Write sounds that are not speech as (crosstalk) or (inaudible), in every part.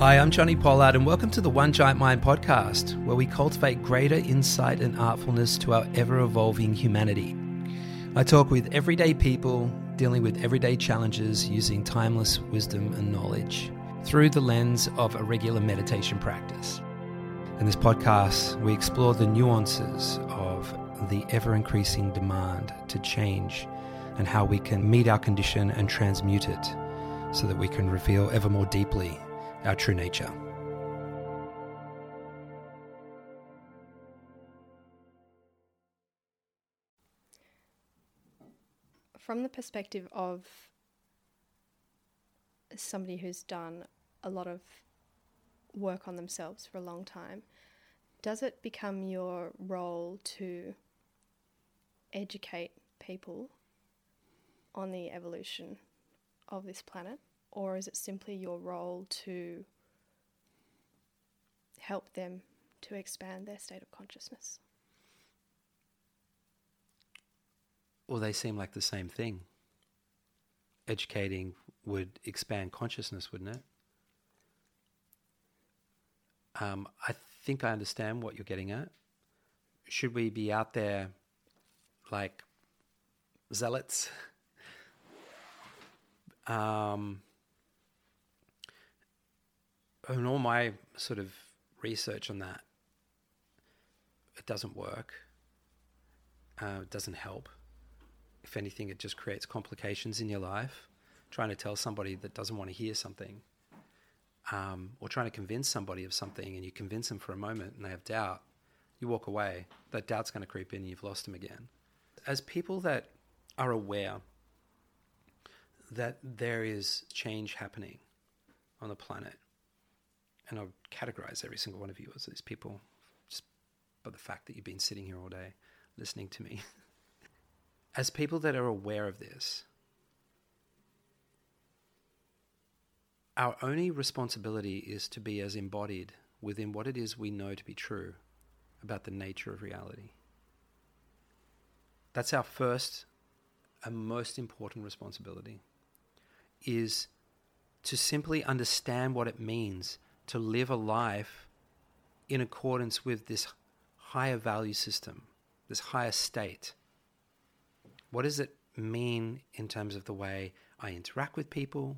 Hi, I'm Johnny Pollard, and welcome to the One Giant Mind podcast, where we cultivate greater insight and artfulness to our ever evolving humanity. I talk with everyday people dealing with everyday challenges using timeless wisdom and knowledge through the lens of a regular meditation practice. In this podcast, we explore the nuances of the ever increasing demand to change and how we can meet our condition and transmute it so that we can reveal ever more deeply our true nature. From the perspective of somebody who's done a lot of work on themselves for a long time, does it become your role to educate people on the evolution of this planet? Or is it simply your role to help them to expand their state of consciousness? Well, they seem like the same thing. Educating would expand consciousness, wouldn't it? Um, I think I understand what you're getting at. Should we be out there like zealots? (laughs) um, in all my sort of research on that, it doesn't work. Uh, it doesn't help. If anything, it just creates complications in your life. Trying to tell somebody that doesn't want to hear something, um, or trying to convince somebody of something, and you convince them for a moment and they have doubt, you walk away. That doubt's going to creep in, and you've lost them again. As people that are aware that there is change happening on the planet, and I'll categorize every single one of you as these people just by the fact that you've been sitting here all day listening to me. (laughs) as people that are aware of this, our only responsibility is to be as embodied within what it is we know to be true about the nature of reality. That's our first and most important responsibility is to simply understand what it means to live a life in accordance with this higher value system, this higher state. What does it mean in terms of the way I interact with people,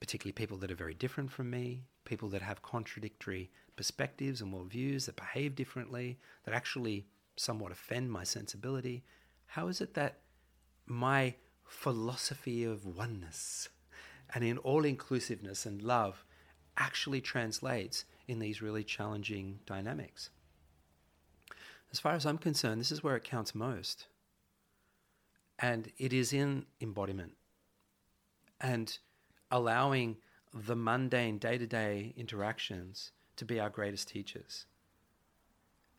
particularly people that are very different from me, people that have contradictory perspectives and worldviews, that behave differently, that actually somewhat offend my sensibility? How is it that my philosophy of oneness and in all inclusiveness and love actually translates in these really challenging dynamics. As far as I'm concerned, this is where it counts most. And it is in embodiment and allowing the mundane day to day interactions to be our greatest teachers.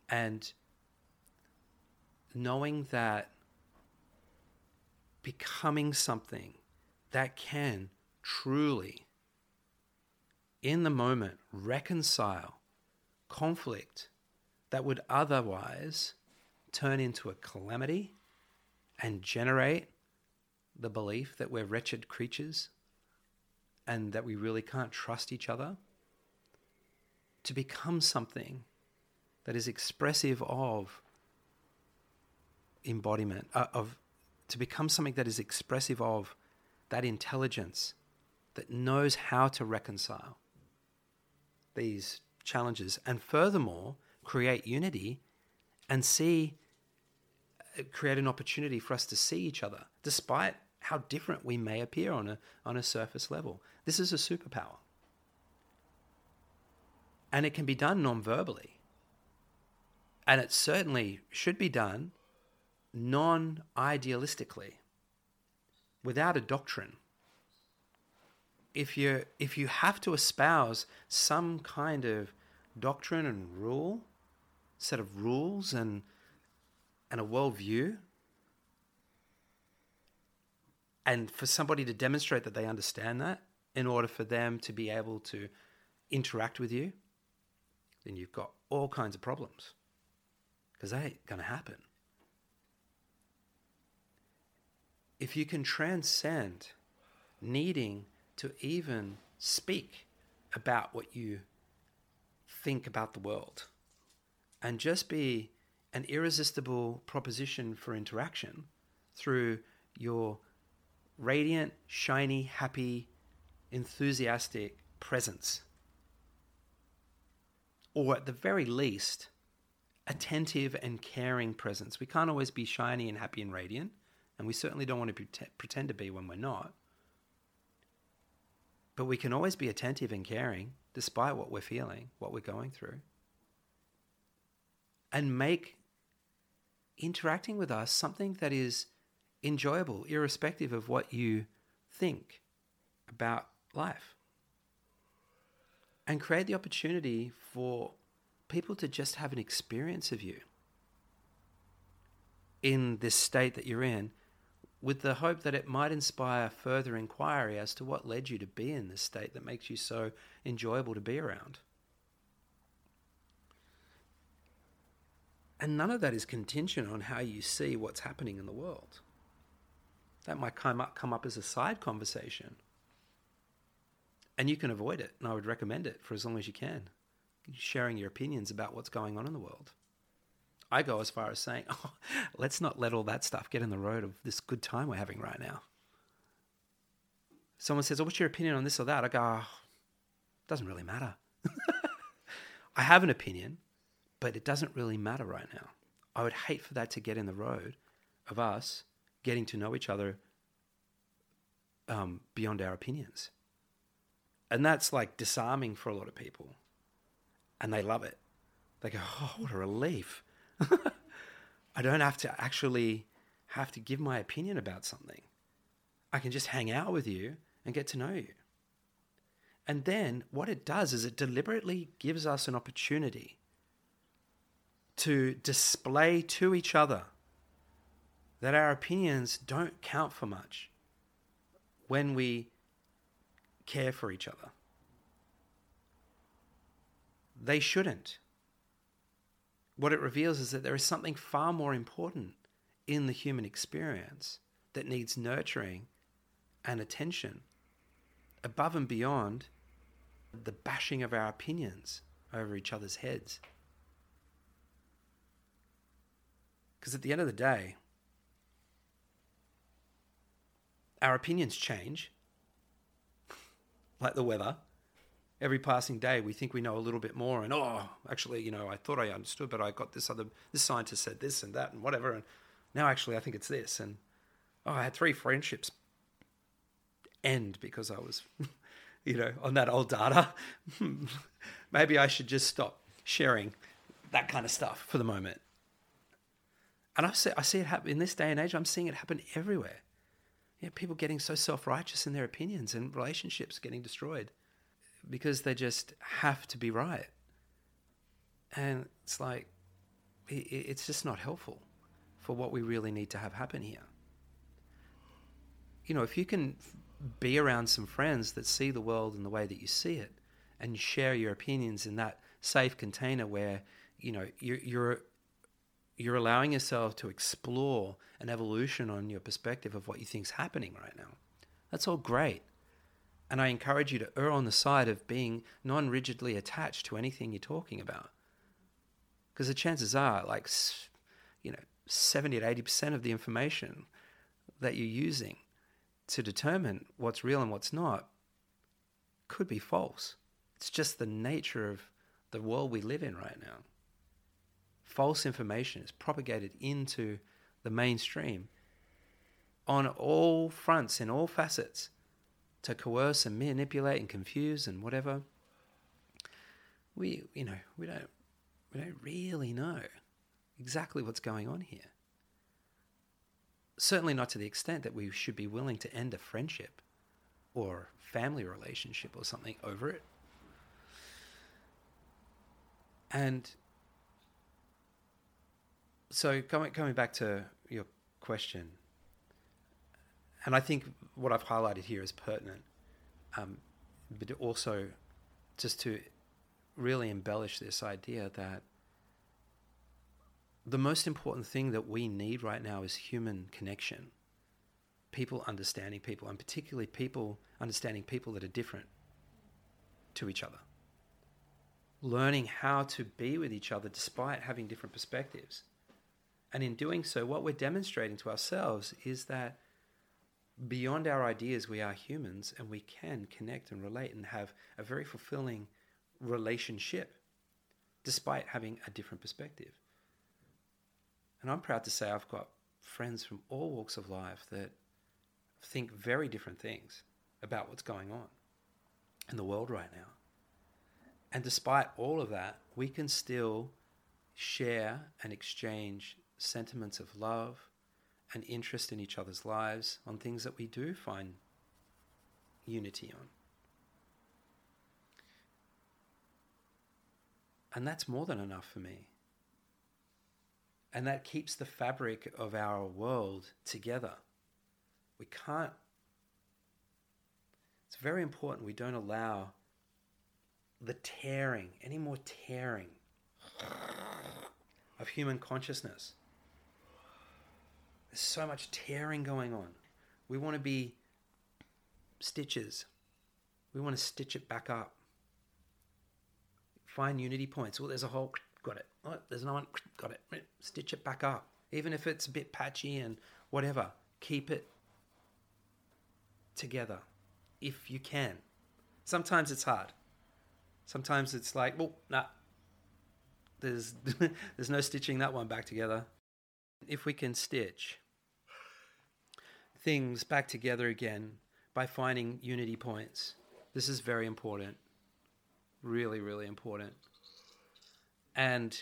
And knowing that becoming something that can truly in the moment reconcile conflict that would otherwise turn into a calamity and generate the belief that we're wretched creatures and that we really can't trust each other, to become something that is expressive of embodiment, uh, of to become something that is expressive of that intelligence that knows how to reconcile these challenges and furthermore create unity and see uh, create an opportunity for us to see each other despite how different we may appear on a on a surface level. This is a superpower. And it can be done non-verbally. And it certainly should be done non-idealistically without a doctrine if you if you have to espouse some kind of doctrine and rule, set of rules and and a worldview, and for somebody to demonstrate that they understand that in order for them to be able to interact with you, then you've got all kinds of problems because that ain't going to happen. If you can transcend needing to even speak about what you think about the world and just be an irresistible proposition for interaction through your radiant, shiny, happy, enthusiastic presence. Or at the very least, attentive and caring presence. We can't always be shiny and happy and radiant, and we certainly don't want to pretend to be when we're not. But we can always be attentive and caring despite what we're feeling, what we're going through. And make interacting with us something that is enjoyable, irrespective of what you think about life. And create the opportunity for people to just have an experience of you in this state that you're in, with the hope that it might inspire further inquiry as to what led you to be in this state that makes you so enjoyable to be around. And none of that is contingent on how you see what's happening in the world. That might come up, come up as a side conversation. And you can avoid it, and I would recommend it for as long as you can, sharing your opinions about what's going on in the world. I go as far as saying, (laughs) oh, let's not let all that stuff get in the road of this good time we're having right now. Someone says, oh, what's your opinion on this or that? I go, oh, doesn't really matter. (laughs) I have an opinion, but it doesn't really matter right now. I would hate for that to get in the road of us getting to know each other um, beyond our opinions. And that's like disarming for a lot of people. And they love it. They go, oh, what a relief. (laughs) I don't have to actually have to give my opinion about something. I can just hang out with you and get to know you. And then what it does is it deliberately gives us an opportunity to display to each other that our opinions don't count for much when we care for each other. They shouldn't. What it reveals is that there is something far more important in the human experience that needs nurturing and attention above and beyond the bashing of our opinions over each other's heads. Because at the end of the day, our opinions change, (laughs) like the weather. Every passing day, we think we know a little bit more, and oh, actually, you know, I thought I understood, but I got this other, this scientist said this and that and whatever, and now actually I think it's this, and oh, I had three friendships end because I was, (laughs) you know, on that old data. (laughs) Maybe I should just stop sharing that kind of stuff for the moment. And I see, I see it happen in this day and age. I'm seeing it happen everywhere yeah, people getting so self righteous in their opinions and relationships getting destroyed because they just have to be right. And it's like, it's just not helpful for what we really need to have happen here. You know, if you can be around some friends that see the world in the way that you see it and share your opinions in that safe container where, you know, you're, you're you're allowing yourself to explore an evolution on your perspective of what you think is happening right now. That's all great. And I encourage you to err on the side of being non rigidly attached to anything you're talking about. Because the chances are, like, you know, 70 to 80% of the information that you're using to determine what's real and what's not could be false. It's just the nature of the world we live in right now false information is propagated into the mainstream on all fronts, in all facets, to coerce and manipulate and confuse and whatever. We, you know, we don't, we don't really know exactly what's going on here. Certainly not to the extent that we should be willing to end a friendship or family relationship or something over it. And so coming coming back to your question, and I think what I've highlighted here is pertinent, um, but also just to really embellish this idea that the most important thing that we need right now is human connection, people understanding people, and particularly people understanding people that are different to each other. Learning how to be with each other despite having different perspectives. And in doing so, what we're demonstrating to ourselves is that beyond our ideas, we are humans and we can connect and relate and have a very fulfilling relationship despite having a different perspective. And I'm proud to say I've got friends from all walks of life that think very different things about what's going on in the world right now. And despite all of that, we can still share and exchange sentiments of love and interest in each other's lives on things that we do find unity on. And that's more than enough for me. And that keeps the fabric of our world together. We can't, it's very important we don't allow the tearing, any more tearing of human consciousness. There's so much tearing going on. We want to be stitches. We want to stitch it back up. Find unity points. Well, there's a hole. Got it. Oh, there's another one. Got it. Stitch it back up. Even if it's a bit patchy and whatever, keep it together if you can. Sometimes it's hard. Sometimes it's like, well, nah, there's (laughs) there's no stitching that one back together. If we can stitch things back together again by finding unity points, this is very important. Really, really important. And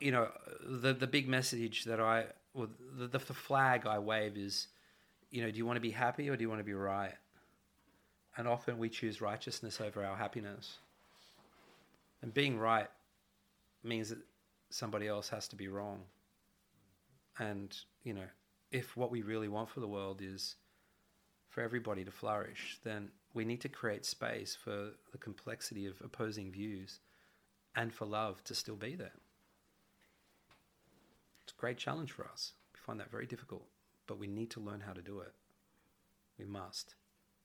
you know, the the big message that I, well, the, the flag I wave is, you know, do you want to be happy or do you want to be right? And often we choose righteousness over our happiness. And being right means that somebody else has to be wrong. And, you know, if what we really want for the world is for everybody to flourish, then we need to create space for the complexity of opposing views and for love to still be there. It's a great challenge for us. We find that very difficult, but we need to learn how to do it. We must.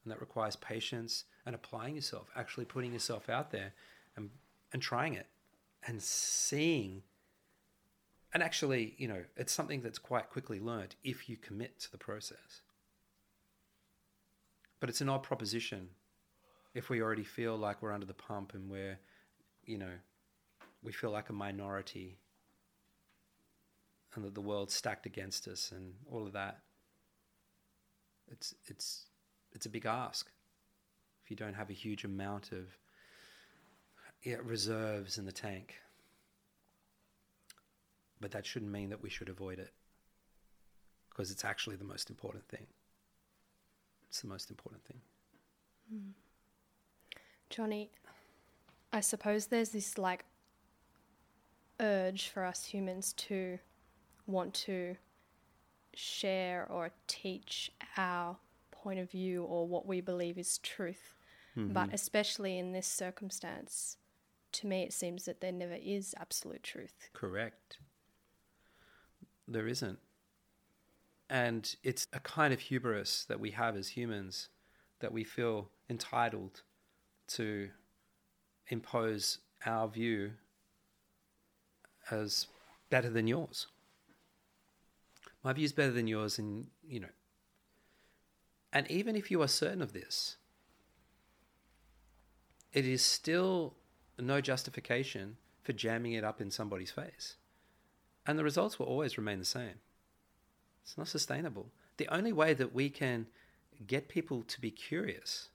And that requires patience and applying yourself, actually putting yourself out there and, and trying it and seeing. And actually, you know, it's something that's quite quickly learned if you commit to the process. But it's an odd proposition if we already feel like we're under the pump and we're, you know, we feel like a minority and that the world's stacked against us and all of that. It's it's it's a big ask if you don't have a huge amount of yeah, reserves in the tank. But that shouldn't mean that we should avoid it because it's actually the most important thing. It's the most important thing. Mm. Johnny, I suppose there's this like urge for us humans to want to share or teach our point of view or what we believe is truth. Mm-hmm. But especially in this circumstance, to me, it seems that there never is absolute truth. Correct. There isn't. And it's a kind of hubris that we have as humans that we feel entitled to impose our view as better than yours. My view is better than yours, and you know. And even if you are certain of this, it is still no justification for jamming it up in somebody's face. And the results will always remain the same. It's not sustainable. The only way that we can get people to be curious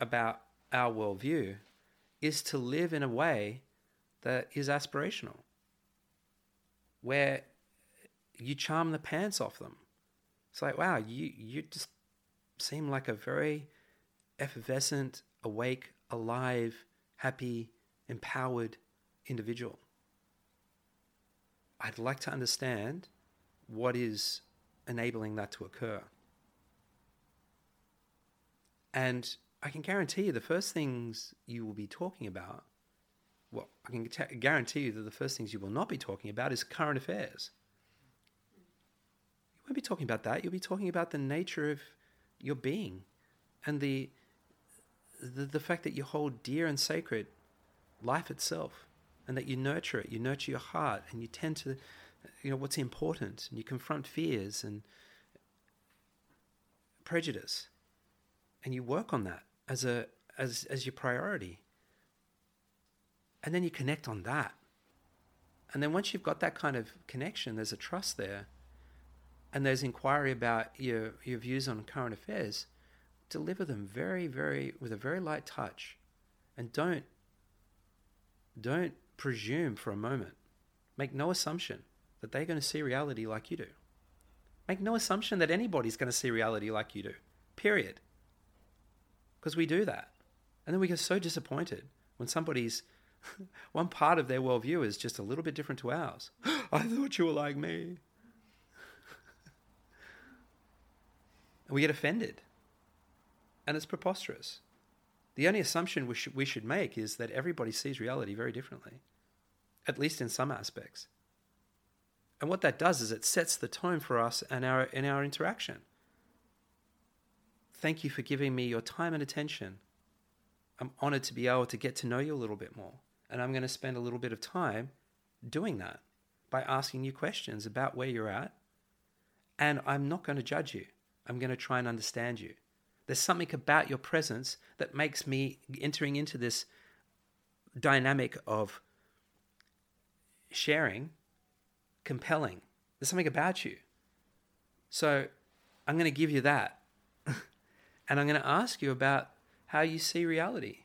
about our worldview is to live in a way that is aspirational, where you charm the pants off them. It's like, wow, you, you just seem like a very effervescent, awake, alive, happy, empowered individual. I'd like to understand what is enabling that to occur. And I can guarantee you the first things you will be talking about, well, I can t- guarantee you that the first things you will not be talking about is current affairs. You won't be talking about that. You'll be talking about the nature of your being and the the, the fact that you hold dear and sacred life itself and that you nurture it, you nurture your heart and you tend to, you know, what's important and you confront fears and prejudice. And you work on that as a as as your priority. And then you connect on that. And then once you've got that kind of connection there's a trust there. And there's inquiry about your your views on current affairs. Deliver them very very with a very light touch. And don't don't presume for a moment make no assumption that they're going to see reality like you do. Make no assumption that anybody's going to see reality like you do period. Because we do that. And then we get so disappointed when somebody's (laughs) one part of their worldview is just a little bit different to ours. (gasps) I thought you were like me. (laughs) And we get offended. And it's preposterous. The only assumption we should, we should make is that everybody sees reality very differently, at least in some aspects. And what that does is it sets the tone for us and our, in our interaction. Thank you for giving me your time and attention. I'm honored to be able to get to know you a little bit more. And I'm going to spend a little bit of time doing that by asking you questions about where you're at. And I'm not going to judge you, I'm going to try and understand you. There's something about your presence that makes me entering into this dynamic of sharing compelling. There's something about you. So I'm going to give you that. (laughs) and I'm going to ask you about how you see reality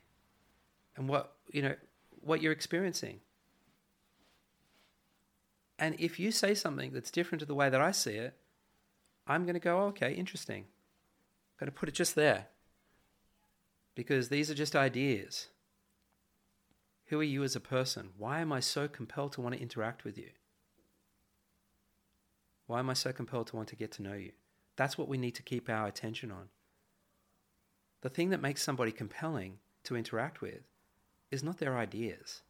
and what, you know, what you're experiencing. And if you say something that's different to the way that I see it, I'm going to go, oh, okay, interesting. To put it just there. Because these are just ideas. Who are you as a person? Why am I so compelled to want to interact with you? Why am I so compelled to want to get to know you? That's what we need to keep our attention on. The thing that makes somebody compelling to interact with is not their ideas.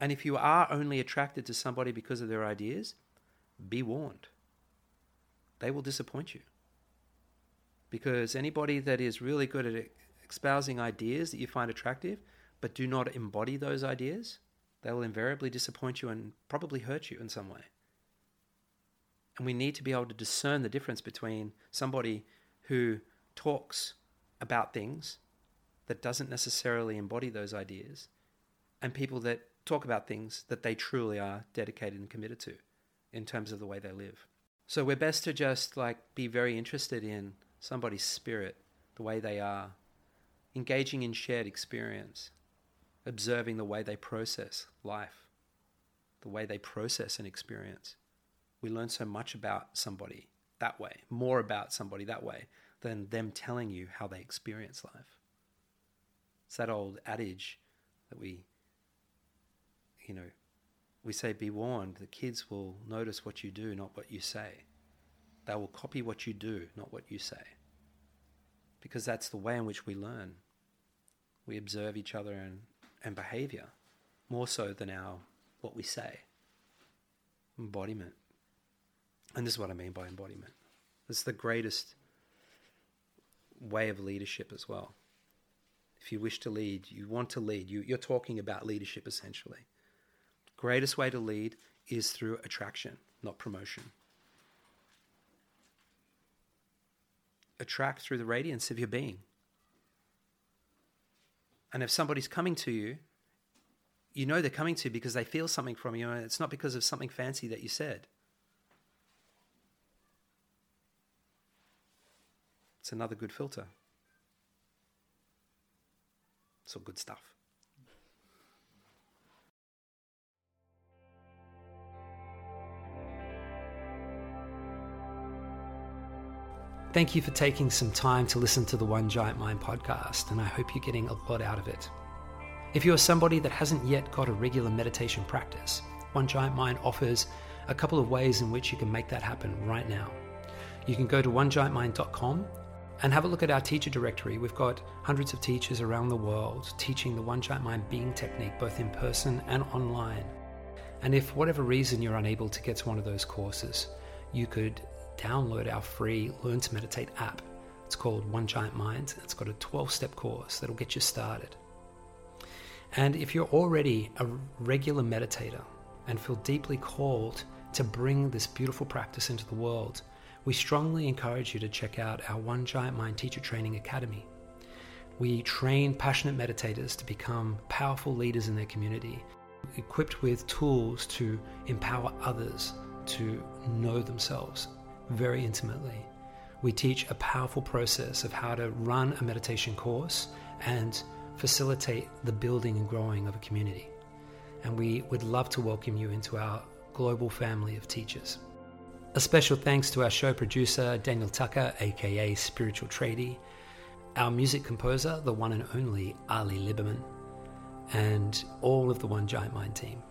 And if you are only attracted to somebody because of their ideas, be warned. They will disappoint you because anybody that is really good at espousing ideas that you find attractive but do not embody those ideas, they will invariably disappoint you and probably hurt you in some way. And we need to be able to discern the difference between somebody who talks about things that doesn't necessarily embody those ideas and people that talk about things that they truly are dedicated and committed to in terms of the way they live. So we're best to just like be very interested in somebody's spirit, the way they are, engaging in shared experience, observing the way they process life, the way they process an experience. We learn so much about somebody that way, more about somebody that way than them telling you how they experience life. It's that old adage that we, you know, we say, be warned, the kids will notice what you do, not what you say. They will copy what you do, not what you say. Because that's the way in which we learn. We observe each other and, and behavior more so than our what we say. Embodiment. And this is what I mean by embodiment. It's the greatest way of leadership as well. If you wish to lead, you want to lead, you, you're talking about leadership essentially. Greatest way to lead is through attraction, not promotion. Attract through the radiance of your being. And if somebody's coming to you, you know they're coming to you because they feel something from you, and it's not because of something fancy that you said. It's another good filter. It's all good stuff. Thank you for taking some time to listen to the One Giant Mind podcast, and I hope you're getting a lot out of it. If you're somebody that hasn't yet got a regular meditation practice, One Giant Mind offers a couple of ways in which you can make that happen right now. You can go to onegiantmind.com and have a look at our teacher directory. We've got hundreds of teachers around the world teaching the One Giant Mind being technique both in person and online. And if whatever reason you're unable to get to one of those courses, you could download our free Learn to Meditate app It's called One Giant Mind. It's got a 12 step course that'll get you started. And if you're already a regular meditator and feel deeply called to bring this beautiful practice into the world, we strongly encourage you to check out our One Giant Mind Teacher Training Academy. We train passionate meditators to become powerful leaders in their community, equipped with tools to empower others to know themselves very intimately. We teach a powerful process of how to run a meditation course and facilitate the building and growing of a community. And we would love to welcome you into our global family of teachers. A special thanks to our show producer, Daniel Tucker, aka Spiritual Tradie, our music composer, the one and only Ali Liberman, and all of the One Giant Mind team.